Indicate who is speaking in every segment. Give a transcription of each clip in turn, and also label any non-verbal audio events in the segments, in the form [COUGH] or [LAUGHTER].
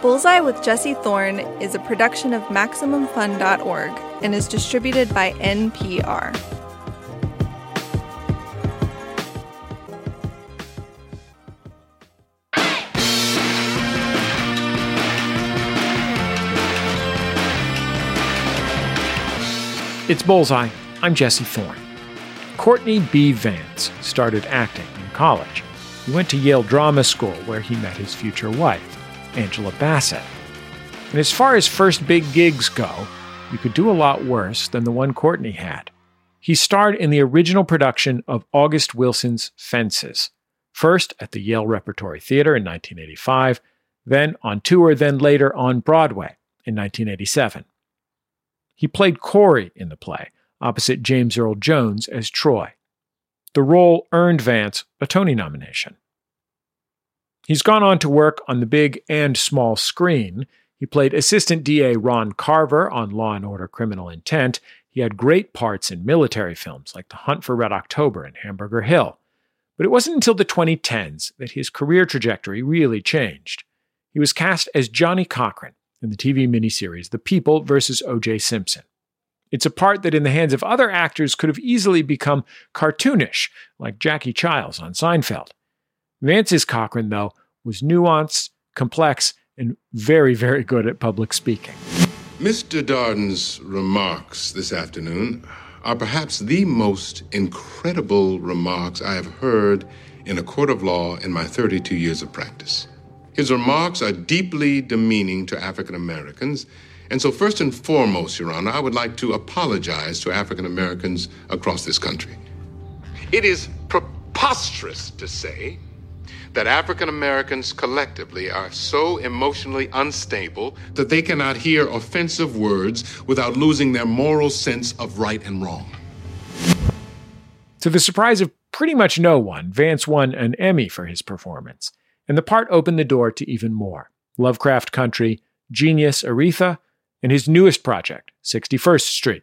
Speaker 1: Bullseye with Jesse Thorn is a production of MaximumFun.org and is distributed by NPR.
Speaker 2: It's Bullseye. I'm Jesse Thorn. Courtney B. Vance started acting in college. He went to Yale Drama School where he met his future wife, Angela Bassett. And as far as first big gigs go, you could do a lot worse than the one Courtney had. He starred in the original production of August Wilson's Fences, first at the Yale Repertory Theater in 1985, then on tour, then later on Broadway in 1987. He played Corey in the play, opposite James Earl Jones as Troy. The role earned Vance a Tony nomination. He's gone on to work on the big and small screen. He played Assistant DA Ron Carver on Law and Order Criminal Intent. He had great parts in military films like The Hunt for Red October and Hamburger Hill. But it wasn't until the 2010s that his career trajectory really changed. He was cast as Johnnie Cochran in the TV miniseries The People versus O.J. Simpson. It's a part that, in the hands of other actors, could have easily become cartoonish, like Jackie Chiles on Seinfeld. Vance's Cochran, though, was nuanced, complex, and very, very good at public speaking.
Speaker 3: Mr. Darden's remarks this afternoon are perhaps the most incredible remarks I have heard in a court of law in my 32 years of practice. His remarks are deeply demeaning to African Americans. And so, first and foremost, Your Honor, I would like to apologize to African Americans across this country. It is preposterous to say that African Americans collectively are so emotionally unstable that they cannot hear offensive words without losing their moral sense of right and wrong.
Speaker 2: To the surprise of pretty much no one, Vance won an Emmy for his performance and the part opened the door to even more Lovecraft Country, Genius Aretha, and his newest project, 61st Street.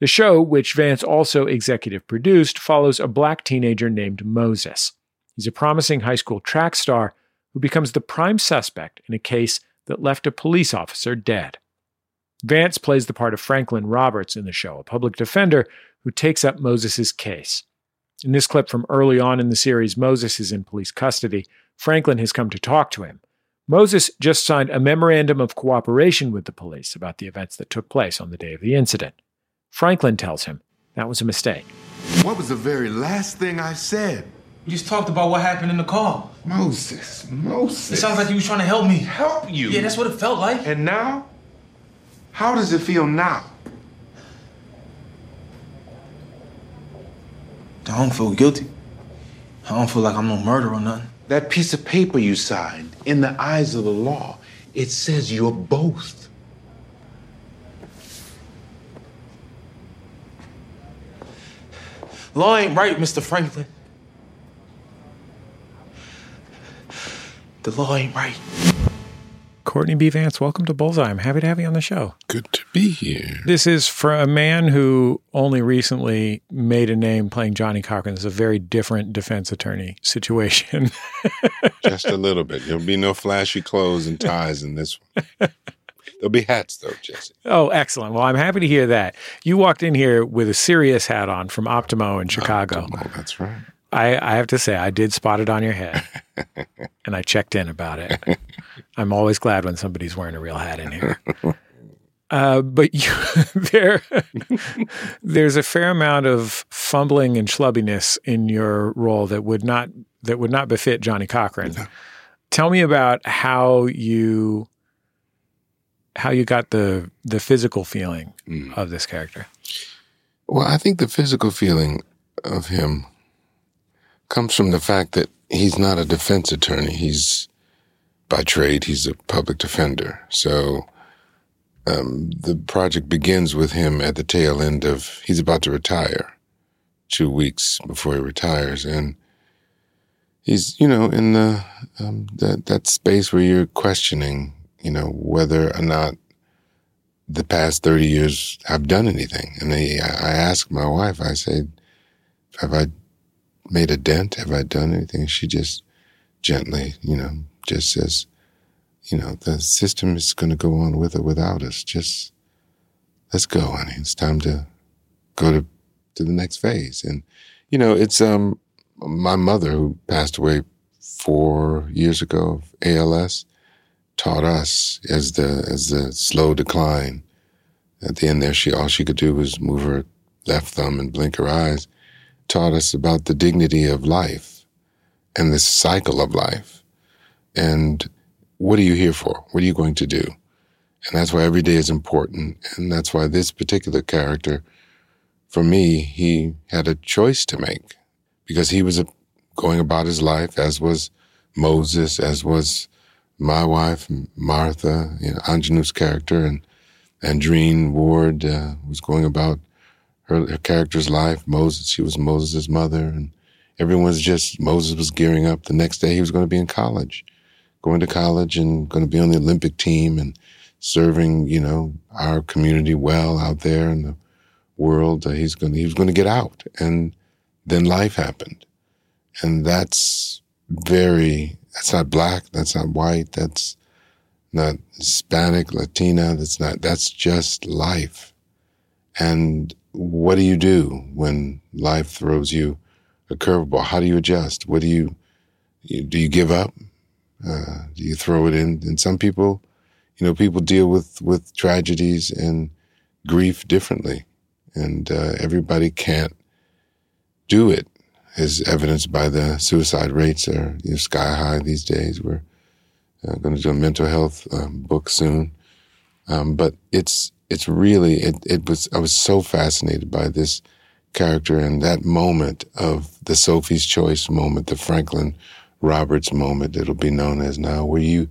Speaker 2: The show, which Vance also executive produced, follows a black teenager named Moses. He's a promising high school track star who becomes the prime suspect in a case that left a police officer dead. Vance plays the part of Franklin Roberts in the show, a public defender who takes up Moses' case. In this clip from early on in the series, Moses is in police custody Franklin has come to talk to him. Moses just signed a memorandum of cooperation with the police about the events that took place on the day of the incident. Franklin tells him that was a mistake.
Speaker 4: What was the very last thing I said?
Speaker 5: You just talked about what happened in the car.
Speaker 4: Moses, Moses.
Speaker 5: It sounds like you was trying to help me.
Speaker 4: Help you?
Speaker 5: Yeah, that's what it felt like.
Speaker 4: And now? How does it feel now?
Speaker 5: I don't feel guilty. I don't feel like I'm no murderer or nothing.
Speaker 4: That piece of paper you signed, in the eyes of the law, it says you're both.
Speaker 5: Law ain't right, Mr. Franklin. The law ain't right.
Speaker 2: Courtney B. Vance, welcome to Bullseye. I'm happy to have you on the show.
Speaker 3: Good to be here.
Speaker 2: This is for a man who only recently made a name playing Johnnie Cochran. It's a very different defense attorney situation. [LAUGHS]
Speaker 3: Just a little bit. There'll be no flashy clothes and ties in this one. There'll be hats, though, Jesse.
Speaker 2: Oh, excellent. Well, I'm happy to hear that. You walked in here with a serious hat on from Optimo in Chicago.
Speaker 3: Optimo, that's right.
Speaker 2: I, I have to say, I did spot it on your head, [LAUGHS] and I checked in about it. I'm always glad when somebody's wearing a real hat in here. Uh, but you, [LAUGHS] there, there's a fair amount of fumbling and schlubbiness in your role that would not that would not befit Johnnie Cochran. Tell me about how you how you got the the physical feeling mm. of this character.
Speaker 3: Well, I think the physical feeling of him comes from the fact that he's not a defense attorney. He's by trade, he's a public defender. So um, the project begins with him at the tail end of he's about to retire, two weeks before he retires, and he's you know in the um, that that space where you're questioning you know whether or not the past 30 years have done anything and I, I asked my wife i said have i made a dent have i done anything she just gently you know just says you know, the system is going to go on with or without us. Just let's go, honey. It's time to go to, to the next phase. And, you know, it's, um, my mother who passed away four years ago of ALS taught us as the, as the slow decline at the end there, she, all she could do was move her left thumb and blink her eyes, taught us about the dignity of life and the cycle of life. And what are you here for? What are you going to do? And that's why every day is important. And that's why this particular character, for me, he had a choice to make because he was going about his life, as was Moses, as was my wife, Martha, you know, Aunjanue's character, and Andrene Ward uh, was going about her, her character's life. Moses, she was Moses' mother, and everyone was just, Moses was gearing up. The next day he was going to be in college going to college and going to be on the Olympic team and serving, you know, our community well out there in the world. Uh, he's going he was going to get out. And then life happened. And that's very, that's not black. That's not white. That's not Hispanic, Latina. That's not, that's just life. And what do you do when life throws you a curveball? How do you adjust? What do you, do you give up? Uh, do you throw it in, and some people, you know, people deal with with tragedies and grief differently, and uh, everybody can't do it, as evidenced by the suicide rates are you know, sky high these days. We're uh, going to do a mental health um, book soon, um, but it's it's really it it was I was so fascinated by this character and that moment of the Sophie's Choice moment, the Franklin Roberts moment, it'll be known as now, where you,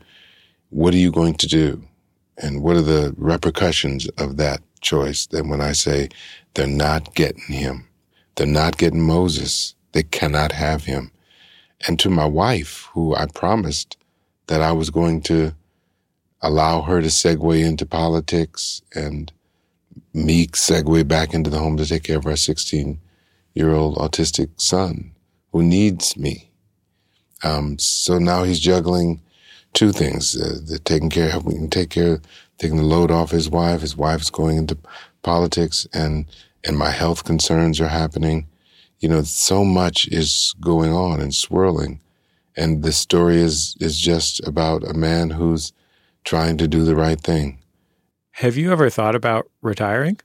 Speaker 3: what are you going to do? And what are the repercussions of that choice? Then when I say they're not getting him, they're not getting Moses, they cannot have him. And to my wife, who I promised that I was going to allow her to segue into politics and me segue back into the home to take care of our 16 year old autistic son who needs me. Um, so now he's juggling two things: uh, the taking care, him take care, taking the load off his wife. His wife's going into politics, and and my health concerns are happening. You know, so much is going on and swirling, and this story is is just about a man who's trying to do the right thing.
Speaker 2: Have you ever thought about retiring?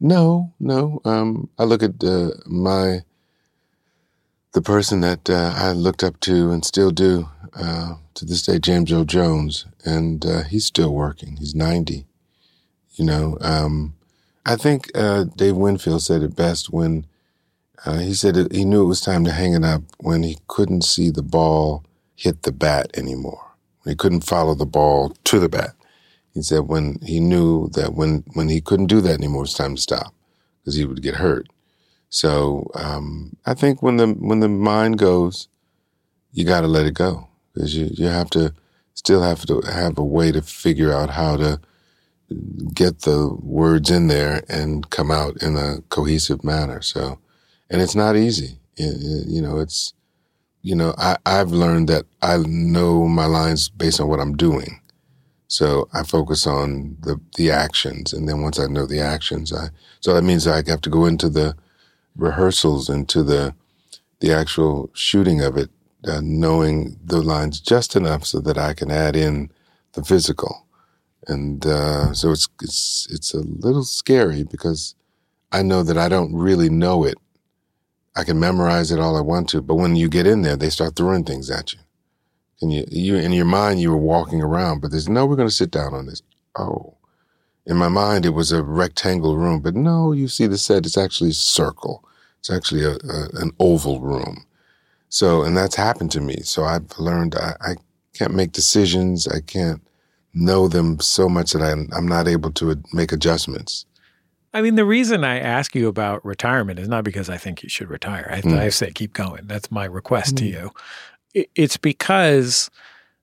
Speaker 3: No, no. Um, I look at uh, my the person that uh, I looked up to and still do uh, to this day, James Earl Jones, and uh, he's still working. He's 90. You know, um, I think uh, Dave Winfield said it best when uh, he said it, he knew it was time to hang it up when he couldn't see the ball hit the bat anymore. He couldn't follow the ball to the bat. He said when he knew that when, when he couldn't do that anymore, it's time to stop because he would get hurt. So um, I think when the when the mind goes, you got to let it go because you you have to still have to have a way to figure out how to get the words in there and come out in a cohesive manner. So, and it's not easy. It, you know, it's you know I I've learned that I know my lines based on what I'm doing. So I focus on the the actions, and then once I know the actions, I so that means I have to go into the rehearsals and to the the actual shooting of it, uh, knowing the lines just enough so that I can add in the physical, and uh, so it's it's it's a little scary because I know that I don't really know it. I can memorize it all I want to, but when you get in there, they start throwing things at you. And you, you in your mind, you were walking around, but there's no, we're going to sit down on this. Oh, in my mind, it was a rectangle room, but no, you see the set, it's actually a circle. It's actually a, a an oval room. So, and that's happened to me. So I've learned I, I can't make decisions. I can't know them so much that I'm, I'm not able to make adjustments.
Speaker 2: I mean, the reason I ask you about retirement is not because I think you should retire. I, mm. I say keep going. That's my request mm. to you. It's because,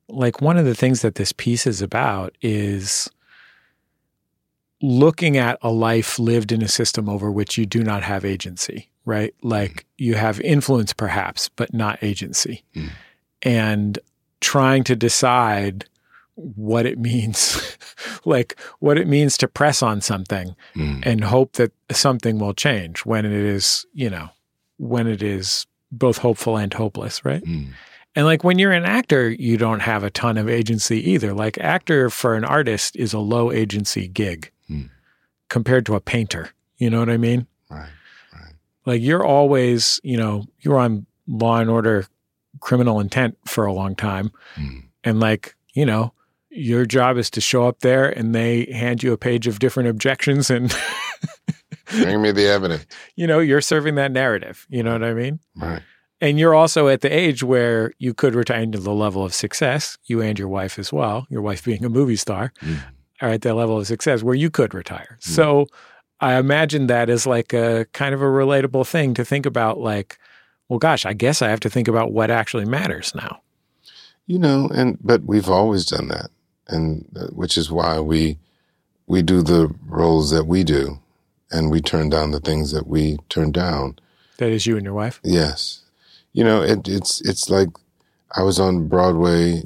Speaker 2: like, one of the things that this piece is about is looking at a life lived in a system over which you do not have agency, right? Like mm. you have influence perhaps, but not agency. Mm. And trying to decide what it means, [LAUGHS] like what it means to press on something
Speaker 3: Mm.
Speaker 2: and hope that something will change when it is, you know, when it is both hopeful and hopeless, right?
Speaker 3: Mm.
Speaker 2: And like when you're an actor, you don't have a ton of agency either. Like actor for an artist is a low agency gig
Speaker 3: Hmm.
Speaker 2: compared to a painter. You know what I mean?
Speaker 3: Right.
Speaker 2: Like you're always, you know, you're on Law and Order Criminal Intent for a long time.
Speaker 3: Mm.
Speaker 2: And like, you know, your job is to show up there and they hand you a page of different objections and [LAUGHS]
Speaker 3: Bring me the evidence.
Speaker 2: you know, you're serving that narrative. You know what I mean?
Speaker 3: Right.
Speaker 2: And you're also at the age where you could retire to the level of success, you and your wife as well, your wife being a movie star,
Speaker 3: Mm.
Speaker 2: are at that level of success where you could retire. So I imagine that as like a kind of a relatable thing to think about like, well, gosh, I guess I have to think about what actually matters now.
Speaker 3: You know, and but we've always done that, and uh, which is why we we do the roles that we do, and we turn down the things that we turn down.
Speaker 2: That is you and your wife.
Speaker 3: Yes, you know, it, it's it's like I was on Broadway.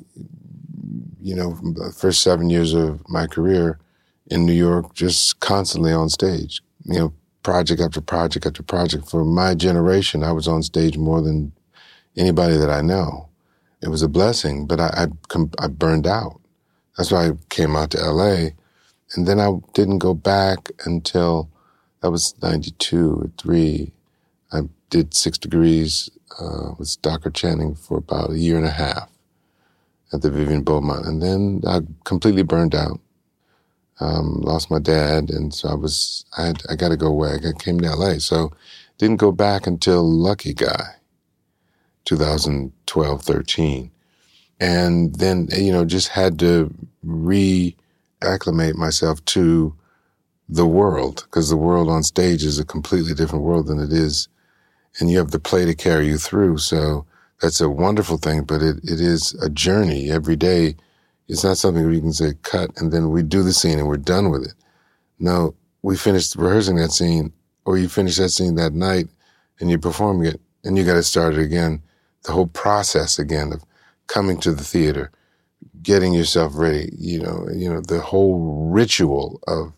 Speaker 3: You know, the first seven years of my career in New York, just constantly on stage. You know, project after project after project. For my generation, I was on stage more than anybody that I know. It was a blessing, but I I, I burned out. That's why I came out to L.A. And then I didn't go back until that was 92 or 3. I did six degrees uh, with Stockard Channing for about a year and a half at the Vivian Beaumont. And then I completely burned out. Um, lost my dad, and so I was I had I got to go away. I came to LA, so didn't go back until Lucky Guy, 2012, 13, and then you know just had to reacclimate myself to the world because the world on stage is a completely different world than it is, and you have the play to carry you through. So that's a wonderful thing, but it, it is a journey every day. It's not something where you can say cut and then we do the scene and we're done with it. No, we finished rehearsing that scene, or you finish that scene that night and you're performing it, and you got to start it again. The whole process again of coming to the theater, getting yourself ready. You know, you know the whole ritual of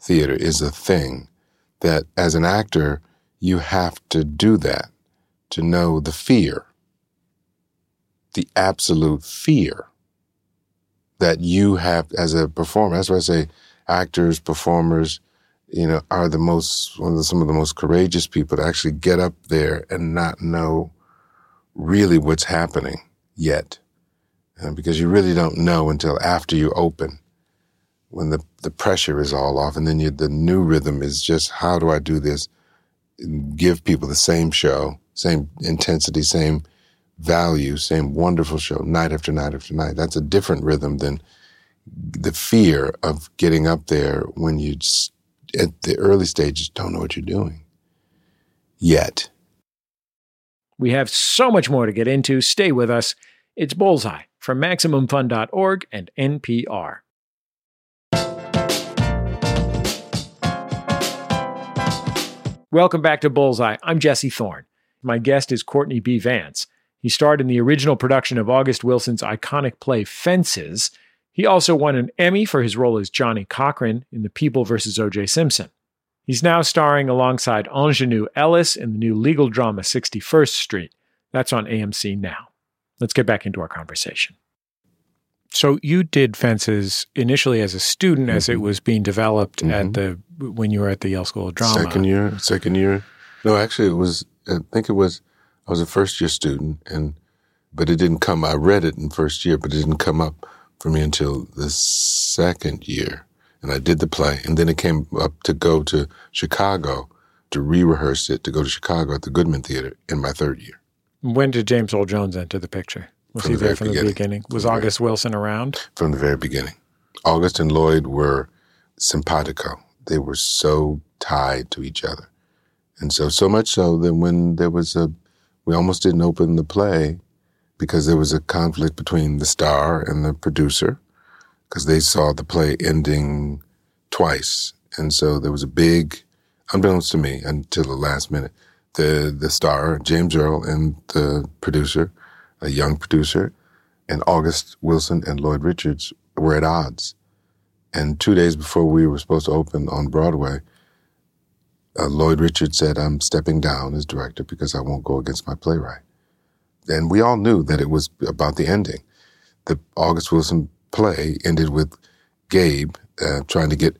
Speaker 3: theater is a thing that, as an actor, you have to do that to know the fear, the absolute fear that you have as a performer. That's why I say actors, performers, you know, are the most one of the, some of the most courageous people to actually get up there and not know really what's happening yet, uh, because you really don't know until after you open, when the the pressure is all off, and then you, the new rhythm is just how do I do this? Give people the same show, same intensity, same value, same wonderful show, night after night after night. That's a different rhythm than the fear of getting up there when you just, at the early stages don't know what you're doing yet.
Speaker 2: We have so much more to get into. Stay with us. It's Bullseye from MaximumFun.org and NPR. Welcome back to Bullseye. I'm Jesse Thorn. My guest is Courtney B. Vance. He starred in the original production of August Wilson's iconic play Fences. He also won an Emmy for his role as Johnnie Cochran in The People vs. O.J. Simpson. He's now starring alongside Aunjanue Ellis in the new legal drama 61st Street. That's on AMC now. Let's get back into our conversation. So you did Fences initially as a student as it
Speaker 3: Mhm.
Speaker 2: was being developed at
Speaker 3: Mhm.
Speaker 2: the when you were at the Yale School of Drama.
Speaker 3: Second year, second year. No, actually, it was. I think it was. I was a first year student, and but it didn't come. I read it in first year, but it didn't come up for me until the second year, and I did the play, and then it came up to go to Chicago to re-rehearse it to go to Chicago at the Goodman Theater in my third year.
Speaker 2: When did James Earl Jones enter the picture? Was
Speaker 3: From
Speaker 2: he
Speaker 3: the
Speaker 2: there from the
Speaker 3: beginning.
Speaker 2: beginning? Was
Speaker 3: From the very-
Speaker 2: August Wilson around?
Speaker 3: from the very beginning. August and Lloyd were simpatico. They were so tied to each other. And so, so much so that when there was a, we almost didn't open the play because there was a conflict between the star and the producer because they saw the play ending twice. And so there was a big, unbeknownst to me until the last minute, the, the star, James Earl, and the producer, a young producer, and August Wilson and Lloyd Richards were at odds. And two days before we were supposed to open on Broadway, uh, Lloyd Richards said, I'm stepping down as director because I won't go against my playwright. And we all knew that it was about the ending. The August Wilson play ended with Gabe uh, trying to get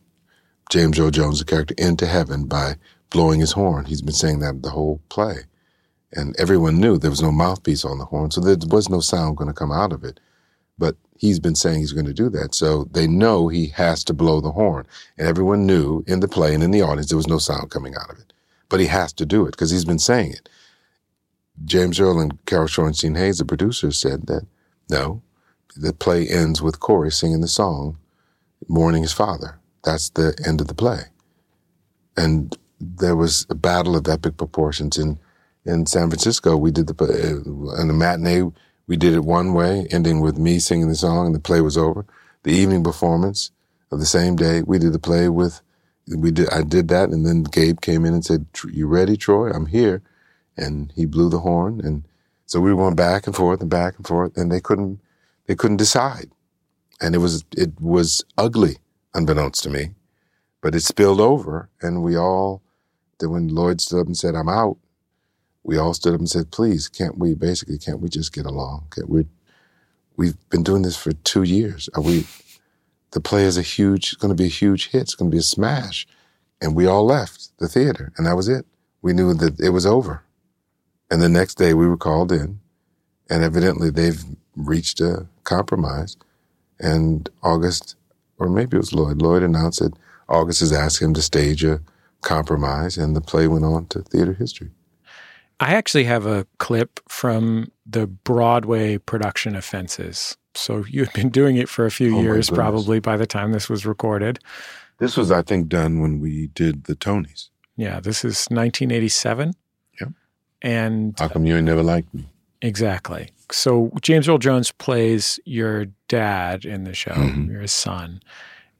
Speaker 3: James Earl Jones, the character, into heaven by blowing his horn. He's been saying that the whole play. And everyone knew there was no mouthpiece on the horn, so there was no sound going to come out of it. But he's been saying he's going to do that. So they know he has to blow the horn. And everyone knew in the play and in the audience there was no sound coming out of it. But he has to do it because he's been saying it. James Earl and Carole Shorenstein Hays, the producers, said that no, the play ends with Corey singing the song, mourning his father. That's the end of the play. And there was a battle of epic proportions in in San Francisco. We did the uh, in the matinee we did it one way, ending with me singing the song and the play was over. The evening performance of the same day, we did the play with, we did, I did that and then Gabe came in and said, you ready, Troy? I'm here. And he blew the horn. And so we went back and forth and back and forth and they couldn't, they couldn't decide. And it was, it was ugly, unbeknownst to me, but it spilled over and we all, then when Lloyd stood up and said, I'm out, we all stood up and said, please, can't we, basically, can't we just get along? Can't we, we've been doing this for two years. Are we, the play is a huge, it's going to be a huge hit. It's going to be a smash. And we all left the theater and that was it. We knew that it was over. And the next day we were called in and evidently they've reached a compromise. And August, or maybe it was Lloyd, Lloyd announced that August has asked him to stage a compromise and the play went on to theater history.
Speaker 2: I actually have a clip from the Broadway production of Fences. So you had been doing it for a few
Speaker 3: Oh,
Speaker 2: years, probably by the time this was recorded.
Speaker 3: This was, I think, done when we did the Tonys.
Speaker 2: Yeah, this is 1987.
Speaker 3: Yep.
Speaker 2: And
Speaker 3: How come you ain't never liked me?
Speaker 2: exactly. So James Earl Jones plays your dad in the show,
Speaker 3: Mhm.
Speaker 2: you're his son.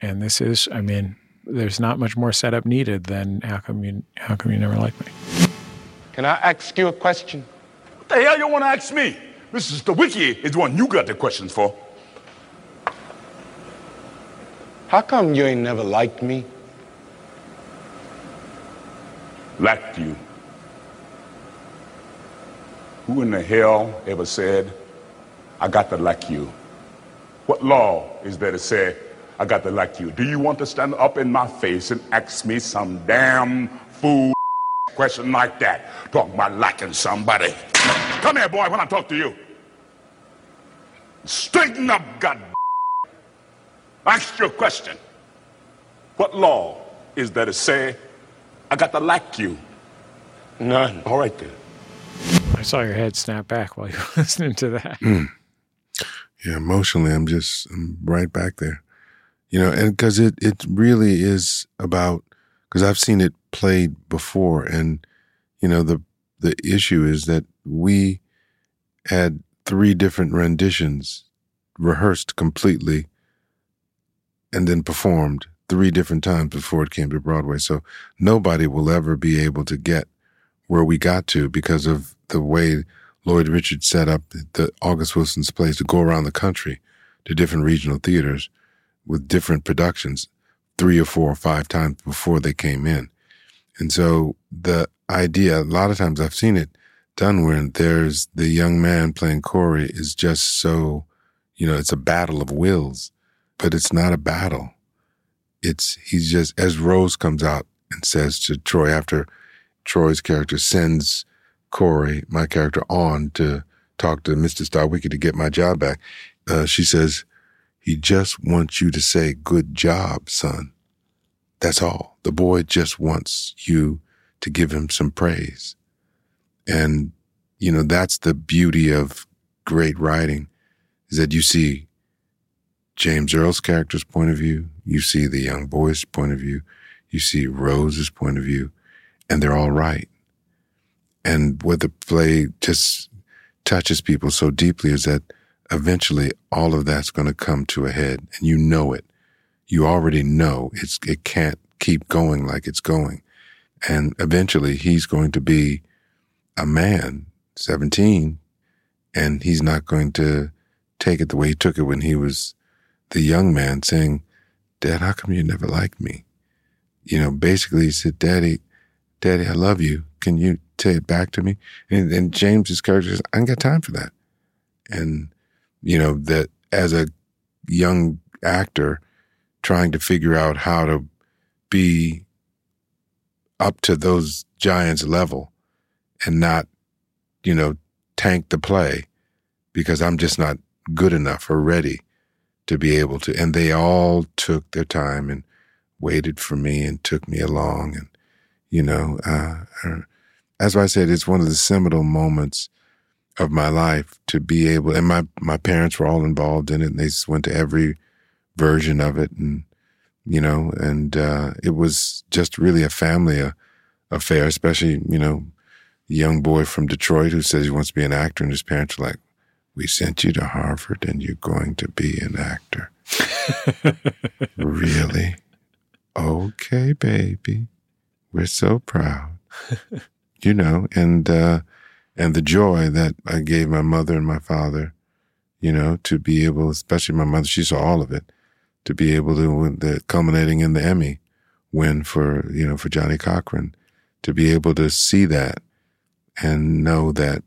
Speaker 2: And this is, I mean, there's not much more setup needed than how come you how come you never liked me?
Speaker 6: Can I ask you a question?
Speaker 7: What the hell you want to ask me? Mrs. Stawicki is the one you got the questions for.
Speaker 6: How come you ain't never liked me?
Speaker 7: Liked you. Who in the hell ever said, I got to like you? What law is there to say, I got to like you? Do you want to stand up in my face and ask me some damn fool [LAUGHS] question like that? Talk about liking somebody. Come here, boy, when I talk to you. Straighten up, God. [LAUGHS] Ask your question. What law is there to say, I got to like you?
Speaker 6: None.
Speaker 7: All right then.
Speaker 2: I saw your head snap back while you [LAUGHS] were listening to that. Hmm.
Speaker 3: Yeah, emotionally, I'm just I'm right back there. You know, and because it it really is about because I've seen it played before, and you know the the issue is that we had three different renditions rehearsed completely, and then performed three different times before it came to Broadway. So nobody will ever be able to get where we got to because of the way Lloyd Richards set up the August Wilson's plays to go around the country to different regional theaters with different productions three or four or five times before they came in. And so the idea, a lot of times I've seen it done where there's the young man playing Corey is just so, you know, it's a battle of wills, but it's not a battle. It's, he's just, as Rose comes out and says to Troy after Troy's character sends Corey, my character, on to talk to Mr. Stawicki to get my job back. Uh, she says, he just wants you to say, good job, son. That's all. The boy just wants you to give him some praise. And, you know, that's the beauty of great writing is that you see James Earl's character's point of view. You see the young boy's point of view. You see Rose's point of view and they're all right. And what the play just touches people so deeply is that eventually all of that's going to come to a head and you know it. You already know it's, it can't keep going like it's going. And eventually he's going to be a man, 17, and he's not going to take it the way he took it when he was the young man saying, Dad, how come you never liked me? You know, basically he said, Daddy, Daddy, I love you. Can you say it back to me? And, and James's character says, I ain't got time for that. And, you know, that as a young actor trying to figure out how to be up to those giants level and not, you know, tank the play because I'm just not good enough or ready to be able to. And they all took their time and waited for me and took me along. And, you know, uh, uh as I said, it's one of the seminal moments of my life to be able, and my, my parents were all involved in it and they just went to every version of it. And, you know, and, uh, it was just really a family uh, affair, especially, you know, young boy from Detroit who says he wants to be an actor and his parents are like, we sent you to Harvard and you're going to be an actor. [LAUGHS] really? Okay, baby. We're so proud. [LAUGHS] you know, and uh and the joy that I gave my mother and my father, you know, to be able, especially my mother, she saw all of it, to be able to, the culminating in the Emmy win for, you know, for Johnnie Cochran, to be able to see that and know that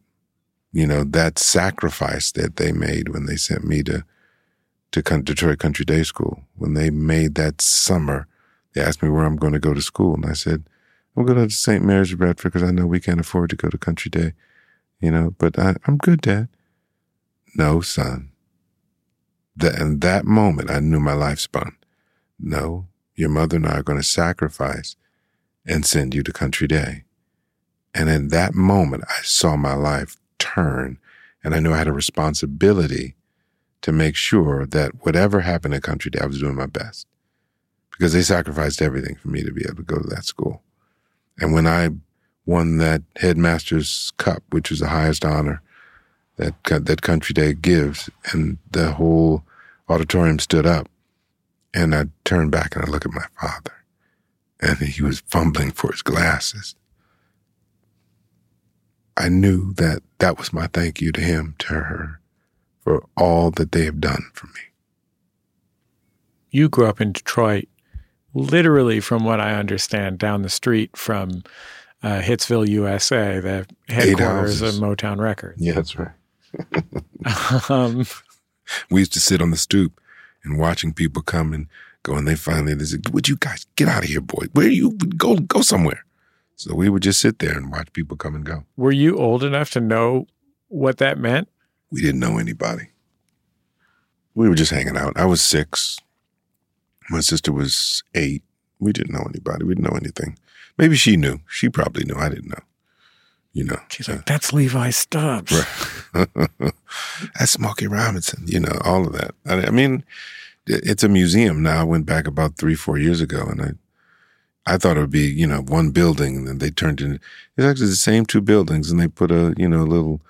Speaker 3: you know, that sacrifice that they made when they sent me to, to Detroit Country Day School, when they made that summer, they asked me where I'm going to go to school. And I said, I'm going to St. Mary's of Redford because I know we can't afford to go to Country Day, you know, but I, I'm good, Dad. No, son. That, in that moment, I knew my life spun. No, your mother and I are going to sacrifice and send you to Country Day. And in that moment, I saw my life turn. And I knew I had a responsibility to make sure that whatever happened at Country Day, I was doing my best because they sacrificed everything for me to be able to go to that school. And when I won that headmaster's cup, which is the highest honor that that Country Day gives, and the whole auditorium stood up, and I turned back and I looked at my father, and he was fumbling for his glasses, I knew that that was my thank you to him, to her, for all that they have done for me.
Speaker 2: You grew up in Detroit, literally, from what I understand, down the street from uh, Hitsville, USA, the headquarters of Motown Records.
Speaker 3: Yeah, that's right. [LAUGHS] um, we used to sit on the stoop and watching people come and go, and they finally they said, "Would you guys get out of here, boy? Where you go? Go somewhere." So we would just sit there and watch people come and go.
Speaker 2: Were you old enough to know what that meant?
Speaker 3: We didn't know anybody. We were just hanging out. I was six. My sister was eight. We didn't know anybody. We didn't know anything. Maybe she knew. She probably knew. I didn't know. You know.
Speaker 2: She's uh, like, that's Levi Stubbs. Right. [LAUGHS]
Speaker 3: that's Smokey Robinson. You know, all of that. I, I mean, it's a museum now. I went back about three, four years ago and I I thought it would be, you know, one building and then they turned it. It's actually the same two buildings and they put a, you know, a little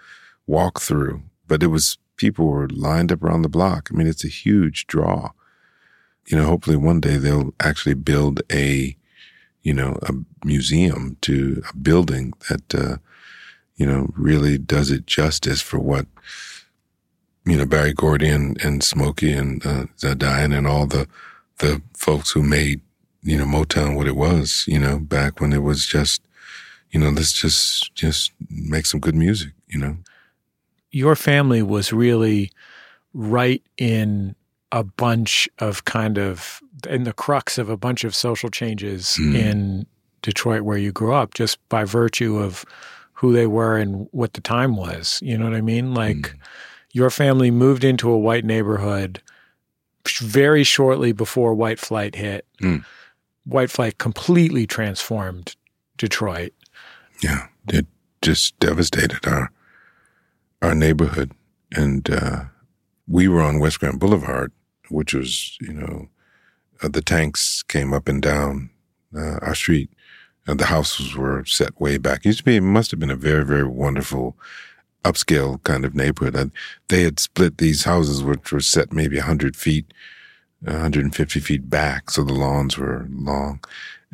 Speaker 3: walk through, but it was people were lined up around the block. I mean, it's a huge draw. You know, hopefully one day they'll actually build a, you know, a museum to a building that, uh, you know, really does it justice for what, you know, Berry Gordy and, and Smokey and, uh, Diane and all the, the folks who made you know, Motown what it was, you know, back when it was just, you know, let's just, just make some good music, you know.
Speaker 2: Your family was really right in a bunch of kind of, in the crux of a bunch of social changes mm. in Detroit where you grew up, just by virtue of who they were and what the time was. You know what I mean? Like, mm. your family moved into a white neighborhood very shortly before white flight hit. Mm white flight completely transformed Detroit.
Speaker 3: Yeah, it just devastated our our neighborhood, and uh, we were on West Grand Boulevard, which was you know uh, the tanks came up and down uh, our street, and the houses were set way back. It used to be, it must have been a very very wonderful upscale kind of neighborhood. they had split these houses, which were set maybe hundred feet 150 feet back, so the lawns were long.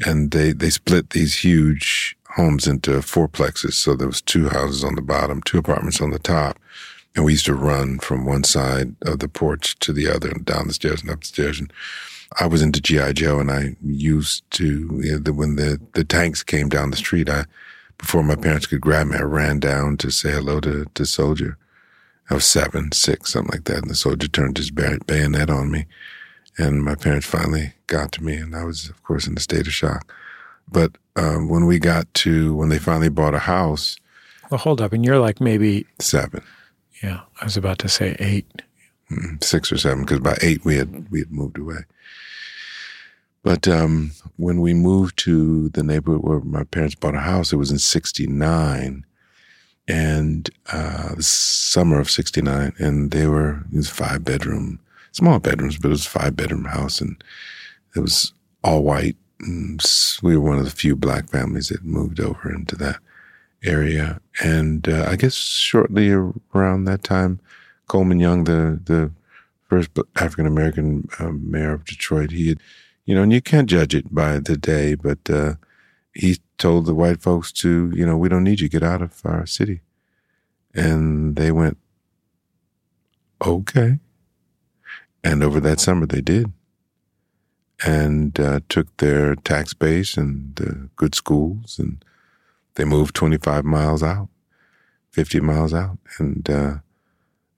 Speaker 3: And they, they split these huge homes into fourplexes. So there was two houses on the bottom, two apartments on the top. And we used to run from one side of the porch to the other and down the stairs and up the stairs. And I was into G.I. Joe and I used to, you know, the, when the, the tanks came down the street, I, before my parents could grab me, I ran down to say hello to, to Soldier. I was seven, six, something like that. And the soldier turned his bayonet on me. And my parents finally got to me. And I was, of course, in a state of shock. But um, when we got to, when they finally bought a house.
Speaker 2: Well, hold up. And you're like maybe
Speaker 3: seven.
Speaker 2: Yeah. I was about to say eight.
Speaker 3: Mm, six or seven, because by eight we had, we had moved away. But um, when we moved to the neighborhood where my parents bought a house, it was in 69 and uh, the summer of 69 and they were it was five bedroom small bedrooms but it was five bedroom house and it was all white and we were one of the few black families that moved over into that area and uh, i guess shortly around that time coleman young the the first african american um, mayor of detroit he had you know and you can't judge it by the day but uh, he told the white folks to, you know, we don't need you, get out of our city. And they went, okay. And over that summer, they did. And uh, took their tax base and the good schools, and they moved 25 miles out, 50 miles out. And uh,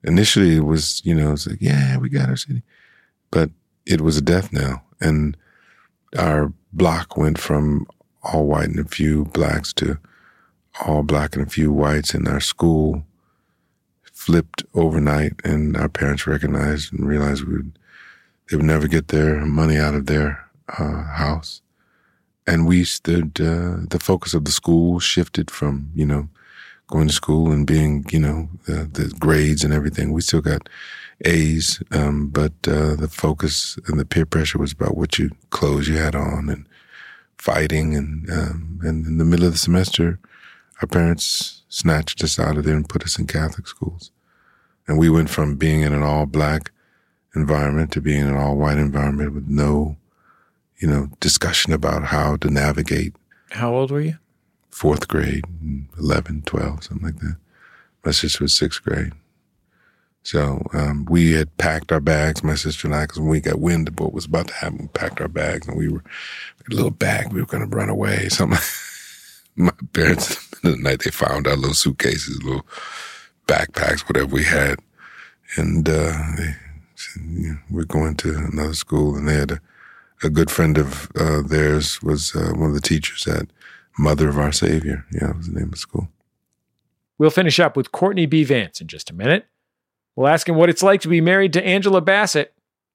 Speaker 3: initially, it was, you know, it's like, yeah, we got our city. But it was a death knell. And our block went from all white and a few blacks to all black and a few whites And our school flipped overnight and our parents recognized and realized we would, they would never get their money out of their uh, house. And we stood, uh, the focus of the school shifted from, you know, going to school and being, you know, the, the grades and everything. We still got A's, um, but uh, the focus and the peer pressure was about what you clothes you had on and fighting. And, um, and in the middle of the semester, our parents snatched us out of there and put us in Catholic schools. And we went from being in an all black environment to being in an all white environment with no, you know, discussion about how to navigate.
Speaker 2: How old were you?
Speaker 3: Fourth grade, 11, 12, something like that. My sister was sixth grade. So um, we had packed our bags, my sister and I, because when we got wind of what was about to happen, we packed our bags and we were a little bag. We were going to run away. Something. [LAUGHS] my parents, [LAUGHS] in the the night, they found our little suitcases, little backpacks, whatever we had, and uh, they said, you know, we're going to another school. And they had a, a good friend of uh, theirs was uh, one of the teachers at Mother of Our Savior. Yeah, was the name of the school.
Speaker 2: We'll finish up with Courtney B. Vance in just a minute. We'll ask him what it's like to be married to Angela Bassett.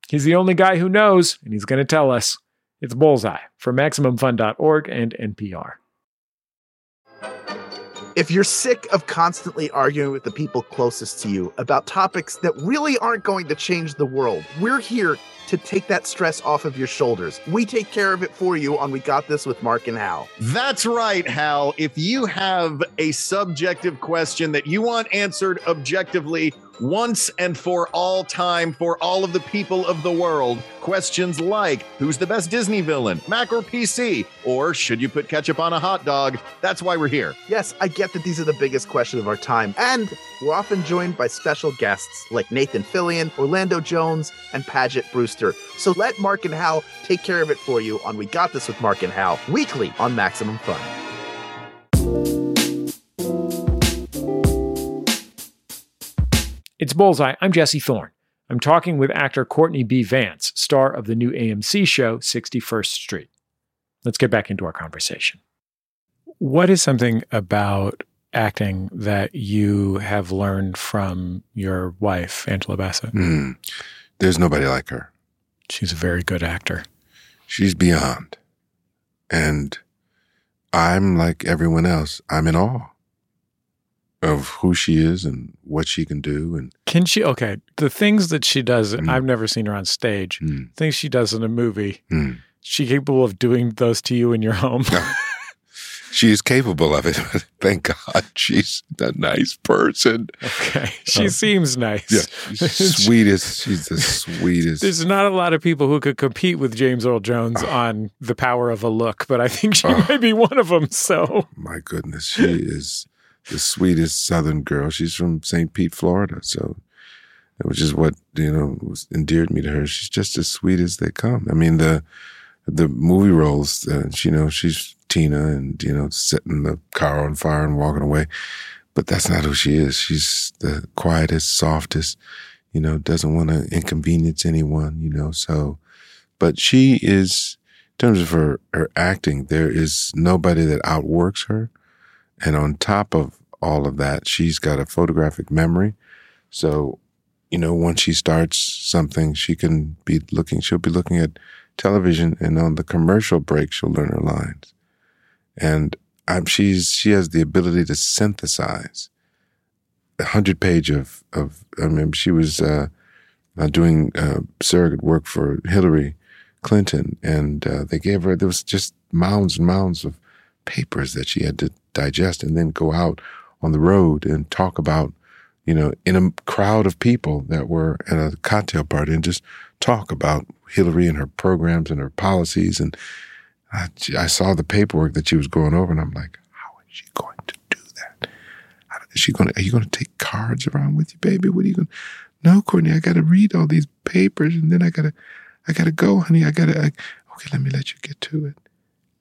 Speaker 2: He's the only guy who knows, and he's going to tell us. It's Bullseye from MaximumFun.org and NPR.
Speaker 8: If you're sick of constantly arguing with the people closest to you about topics that really aren't going to change the world, we're here to take that stress off of your shoulders. We take care of it for you on We Got This with Mark and Hal.
Speaker 9: That's right, Hal. If you have a subjective question that you want answered objectively, once and for all time for all of the people of the world. Questions like who's the best Disney villain, Mac or PC? Or should you put ketchup on a hot dog? That's why we're here.
Speaker 8: Yes, I get that these are the biggest questions of our time. And we're often joined by special guests like Nathan Fillion, Orlando Jones, and Paget Brewster. So let Mark and Hal take care of it for you on We Got This with Mark and Hal, weekly on Maximum Fun.
Speaker 2: It's Bullseye. I'm Jesse Thorn. I'm talking with actor Courtney B. Vance, star of the new AMC show 61st Street. Let's get back into our conversation. What is something about acting that you have learned from your wife, Angela Bassett?
Speaker 3: Mm, there's nobody like her.
Speaker 2: She's a very good actor.
Speaker 3: She's beyond. And I'm like everyone else, I'm in awe of who she is and what she can do and
Speaker 2: can she okay the things that she does mm. i've never seen her on stage mm. things she does in a movie mm. she capable of doing those to you in your home [LAUGHS]
Speaker 3: she is capable of it [LAUGHS] thank god she's a nice person
Speaker 2: okay [LAUGHS] she um, seems nice
Speaker 3: yeah sweetest she's the sweetest
Speaker 2: there's not a lot of people who could compete with james earl jones oh. on the power of a look but i think she oh. may be one of them so
Speaker 3: my goodness she is the sweetest Southern girl. She's from St. Pete, Florida. So, which is what you know was endeared me to her. She's just as sweet as they come. I mean the the movie roles. Uh, you know, she's Tina, and you know, setting the car on fire and walking away. But that's not who she is. She's the quietest, softest. You know, doesn't want to inconvenience anyone. You know, so. But she is, in terms of her her acting, there is nobody that outworks her. And on top of all of that, she's got a photographic memory. So, you know, once she starts something, she can be looking, she'll be looking at television and on the commercial break, she'll learn her lines. And she's, she has the ability to synthesize a hundred page of, of, I mean, she was, uh, doing, uh, surrogate work for Hillary Clinton and, uh, they gave her, there was just mounds and mounds of papers that she had to digest and then go out on the road and talk about, you know, in a crowd of people that were at a cocktail party and just talk about Hillary and her programs and her policies. And I, I saw the paperwork that she was going over and I'm like, how is she going to do that? She going to, are you going to take cards around with you, baby? What are you going to, no, Courtney, I got to read all these papers and then I got to, I got to go, honey. I got to, okay, let me let you get to it.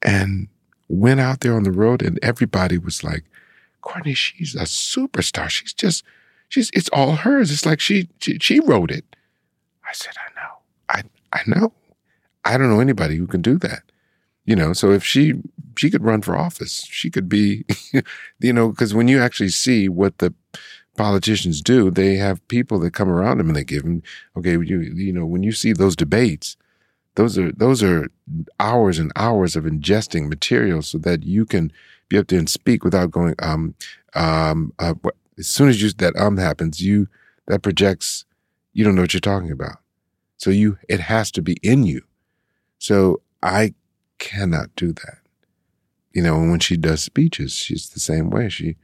Speaker 3: And went out there on the road and everybody was like, Courtney, she's a superstar. She's just, she's, it's all hers. It's like she, she, she wrote it. I said, I know. I, I know. I don't know anybody who can do that. You know, so if she, she could run for office, she could be, [LAUGHS] you know, because when you actually see what the politicians do, they have people that come around them and they give them, okay, you, you know, when you see those debates, those are those are hours and hours of ingesting material so that you can be up there and speak without going um um uh, as soon as you that um happens you that projects you don't know what you're talking about. So you it has to be in you. So i cannot do that. You know and when she does speeches she's the same way. She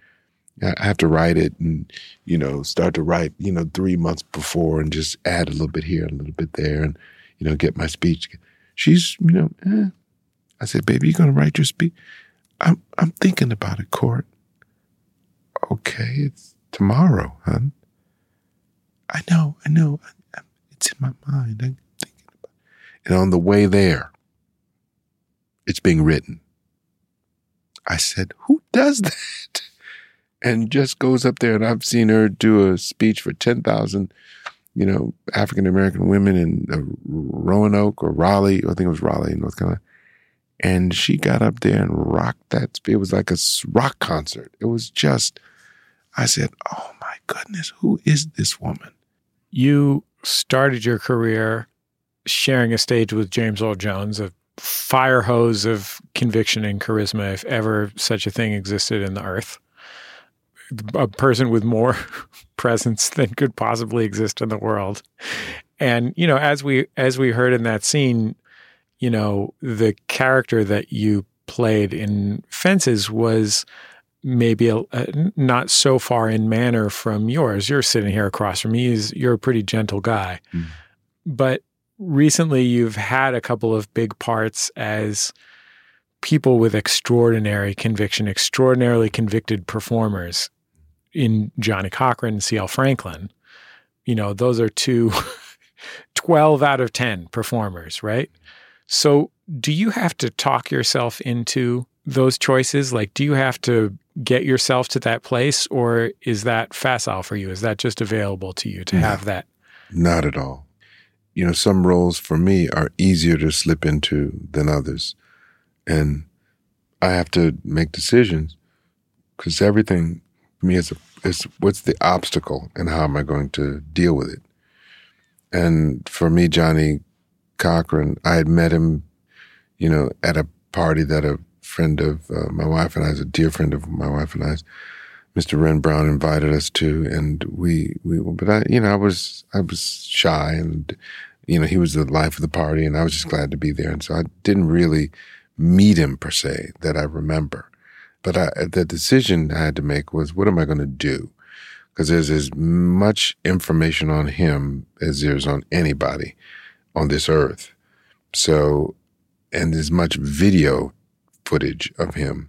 Speaker 3: I have to write it and, you know, start to write, you know, three months before and just add a little bit here, a little bit there. And, you know, get my speech. She's, you know, eh. I said, baby, you gonna write your speech? I'm, I'm thinking about it, Court. Okay, it's tomorrow, hon. I know, I know. I, I, it's in my mind. I'm thinking about it. And on the way there, it's being written. I said, who does [LAUGHS] that? And just goes up there and I've seen her do a speech for 10,000 you know, African American women in uh, Roanoke or Raleigh. I think it was Raleigh, in North Carolina. And she got up there and rocked that. It was like a rock concert. It was just, I said, oh my goodness, who is this woman?
Speaker 2: You started your career sharing a stage with James Earl Jones, a fire hose of conviction and charisma, if ever such a thing existed in the earth a person with more [LAUGHS] presence than could possibly exist in the world. And you know, as we as we heard in that scene, you know, the character that you played in Fences was maybe a, a, not so far in manner from yours. You're sitting here across from me. You're a pretty gentle guy, mm. but recently you've had a couple of big parts as people with extraordinary conviction, extraordinarily convicted performers in Johnnie Cochran and C.L. Franklin, you know, those are two [LAUGHS] 12 out of 10 performers, right? So, do you have to talk yourself into those choices? Like, do you have to get yourself to that place, or is that facile for you? Is that just available to you to no, have that?
Speaker 3: Not at all. You know, some roles for me are easier to slip into than others. And I have to make decisions because everything for me is, is what's the obstacle and how am I going to deal with it? And for me, Johnnie Cochran, I had met him, you know, at a party that a friend of uh, my wife and I, a dear friend of my wife and I, Mr. Wren Brown invited us to, and we, we, but I, you know, I was, I was shy and, you know, he was the life of the party and I was just glad to be there. And so I didn't really meet him per se that I remember. But I, the decision I had to make was, what am I going to do? Because there's as much information on him as there's on anybody on this earth. So, and as much video footage of him.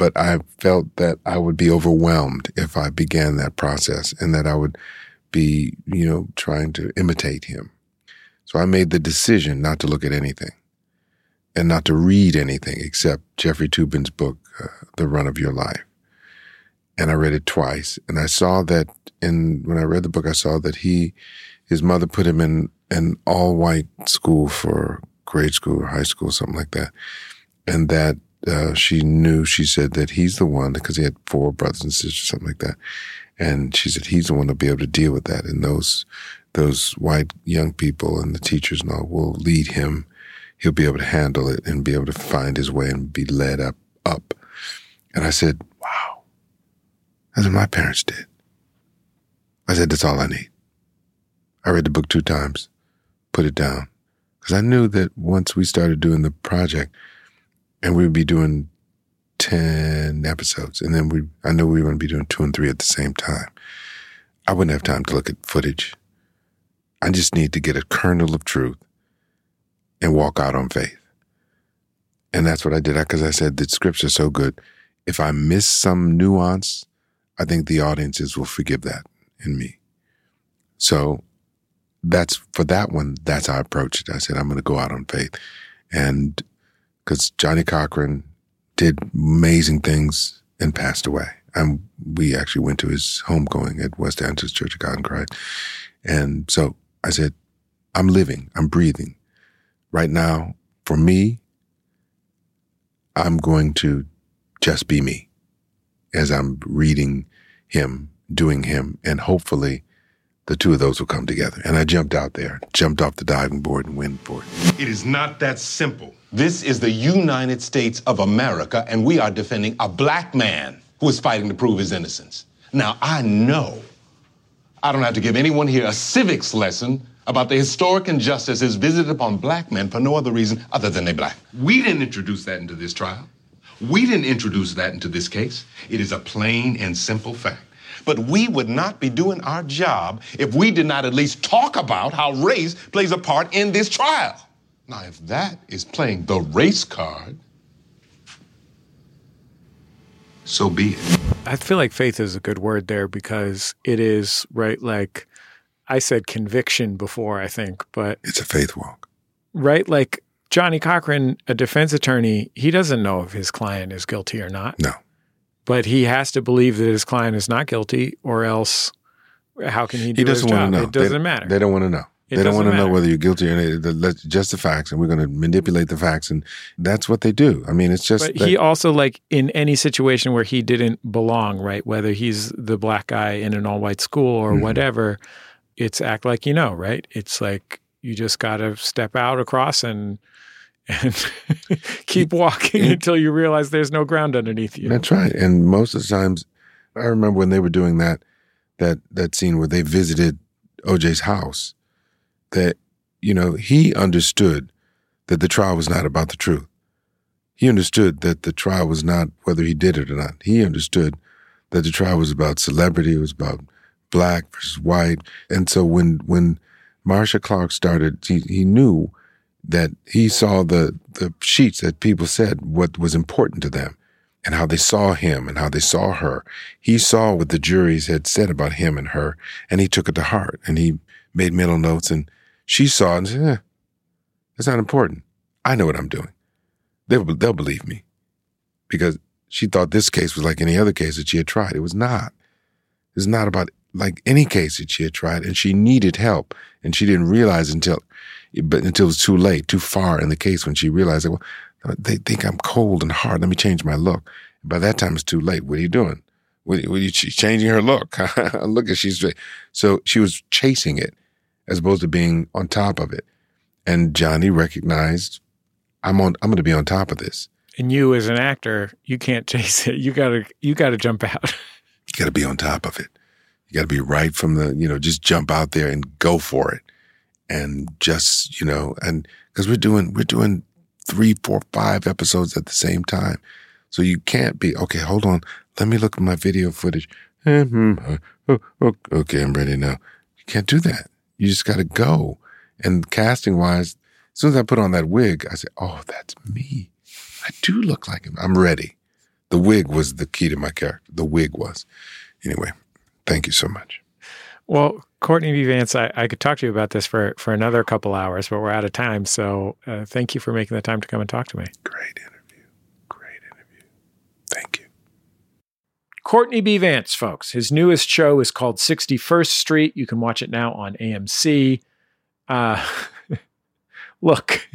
Speaker 3: but I felt that I would be overwhelmed if I began that process and that I would be, you know, trying to imitate him. So I made the decision not to look at anything and not to read anything except Jeffrey Toobin's book, uh, The Run of Your Life. And I read it twice. And I saw that in, when I read the book, I saw that he, his mother put him in an all white school for grade school or high school, something like that. And that uh, she knew, she said that he's the one, because he had four brothers and sisters, something like that. And she said he's the one to be able to deal with that. And those, those white young people and the teachers and all will lead him. He'll be able to handle it and be able to find his way and be led up, up. And I said, wow, that's what my parents did. I said, that's all I need. I read the book two times, put it down, because I knew that once we started doing the project, and we would be doing 10 episodes, and then we, I knew we were going to be doing two and three at the same time. I wouldn't have time to look at footage. I just need to get a kernel of truth and walk out on faith. And that's what I did because I said the scripture's so good. If I miss some nuance, I think the audiences will forgive that in me. So that's for that one, that's how I approached it. I said, I'm going to go out on faith. And because Johnnie Cochran did amazing things and passed away. And we actually went to his homegoing at West Angeles Church of God in Christ. And so I said, I'm living, I'm breathing. Right now, for me, I'm going to just be me as I'm reading him, doing him, and hopefully the two of those will come together. And I jumped out there, jumped off the diving board and went for it.
Speaker 4: It is not that simple. This is the United States of America, and we are defending a black man who is fighting to prove his innocence. Now, I know I don't have to give anyone here a civics lesson about the historic injustices visited upon black men for no other reason other than they're black. We didn't introduce that into this trial. We didn't introduce that into this case. It is a plain and simple fact. But we would not be doing our job if we did not at least talk about how race plays a part in this trial. Now, if that is playing the race card, so be it.
Speaker 2: I feel like faith is a good word there because it is right. Like I said, conviction before, I think, but
Speaker 3: it's a faith walk,
Speaker 2: right? Like Johnnie Cochran, a defense attorney, he doesn't know if his client is guilty or not.
Speaker 3: No.
Speaker 2: But he has to believe that his client is not guilty, or else how can he do
Speaker 3: he doesn't
Speaker 2: his
Speaker 3: want
Speaker 2: job?
Speaker 3: to know.
Speaker 2: It doesn't
Speaker 3: they,
Speaker 2: matter.
Speaker 3: They don't want to know.
Speaker 2: It
Speaker 3: they don't want to know whether you're guilty or not. Just the facts, and we're going to manipulate the facts, and that's what they do. I mean, it's just.
Speaker 2: But
Speaker 3: that-
Speaker 2: he also like in any situation where he didn't belong, right? Whether he's the black guy in an all-white school or
Speaker 3: Mhm.
Speaker 2: whatever, it's act like you know, right? It's like you just got to step out across and and [LAUGHS] keep walking
Speaker 3: Yeah.
Speaker 2: until you realize there's no ground underneath you.
Speaker 3: That's right. And most of the times, I remember when they were doing that, that that scene where they visited OJ's house. That you know he understood that the trial was not about the truth. He understood that the trial was not whether he did it or not. He understood that the trial was about celebrity. It was about black versus white. And so when when Marcia Clark started, he, he knew that he saw the the sheets that people said what was important to them and how they saw him and how they saw her. He saw what the juries had said about him and her, and he took it to heart and he made mental notes. And she saw it and said, eh, "That's not important. I know what I'm doing. They'll they'll believe me," because she thought this case was like any other case that she had tried. It was not. It's not about like any case that she had tried, and she needed help, and she didn't realize until, but until it was too late, too far in the case when she realized that well, they think I'm cold and hard. Let me change my look. By that time, it's too late. What are you doing? What, what are you she's changing her look? [LAUGHS] look at she's so she was chasing it as opposed to being on top of it. And Johnnie recognized, I'm on. I'm going to be on top of this.
Speaker 2: And you as an actor, you can't chase it. You gotta you gotta jump out. [LAUGHS]
Speaker 3: You got to be on top of it. You got to be right from the, you know, just jump out there and go for it. And just, you know, and because we're doing, we're doing three, four, five episodes at the same time. So you can't be, okay, hold on. Let me look at my video footage. Mhm. Oh, oh, Okay, I'm ready now. You can't do that. You just got to go. And casting wise, as soon as I put on that wig, I said, oh, that's me. I do look like him. I'm ready. The wig was the key to my character. The wig was. Anyway, thank you so much.
Speaker 2: Well, Courtney B. Vance, I, I could talk to you about this for, for another couple hours, but we're out of time. So uh, thank you for making the time to come and talk to me.
Speaker 3: Great interview. Great interview. Thank you.
Speaker 2: Courtney B. Vance, folks. His newest show is called 61st Street. You can watch it now on AMC. Uh, [LAUGHS] look,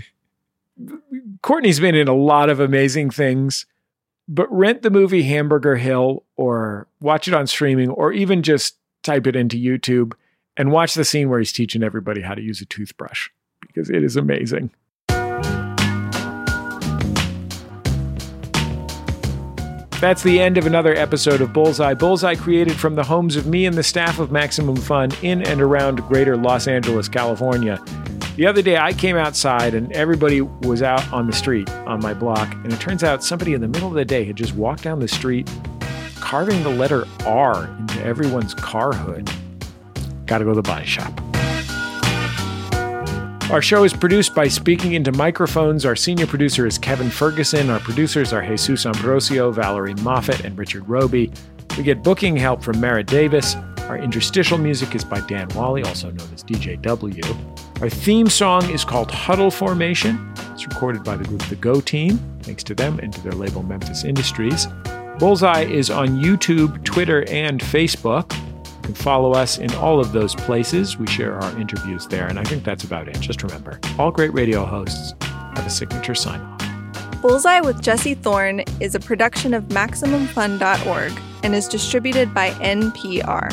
Speaker 2: Courtney's been in a lot of amazing things, but rent the movie Hamburger Hill or watch it on streaming or even just type it into YouTube and watch the scene where he's teaching everybody how to use a toothbrush because it is amazing. That's the end of another episode of Bullseye. Bullseye created from the homes of me and the staff of Maximum Fun in and around greater Los Angeles, California. The other day I came outside and everybody was out on the street on my block, and it turns out somebody in the middle of the day had just walked down the street carving the letter R into everyone's car hood. Gotta go to the body shop. Our show is produced by Speaking Into Microphones. Our senior producer is Kevin Ferguson. Our producers are Jesus Ambrosio, Valerie Moffat, and Richard Robey. We get booking help from Mara Davis. Our interstitial music is by Dan Wally, also known as DJW. Our theme song is called Huddle Formation. It's recorded by the group The Go Team. Thanks to them and to their label Memphis Industries. Bullseye is on YouTube, Twitter, and Facebook. Can follow us in all of those places. We share our interviews there, and I think that's about it. Just remember, all great radio hosts have a signature sign off.
Speaker 1: Bullseye with Jesse Thorn is a production of MaximumFun.org and is distributed by NPR.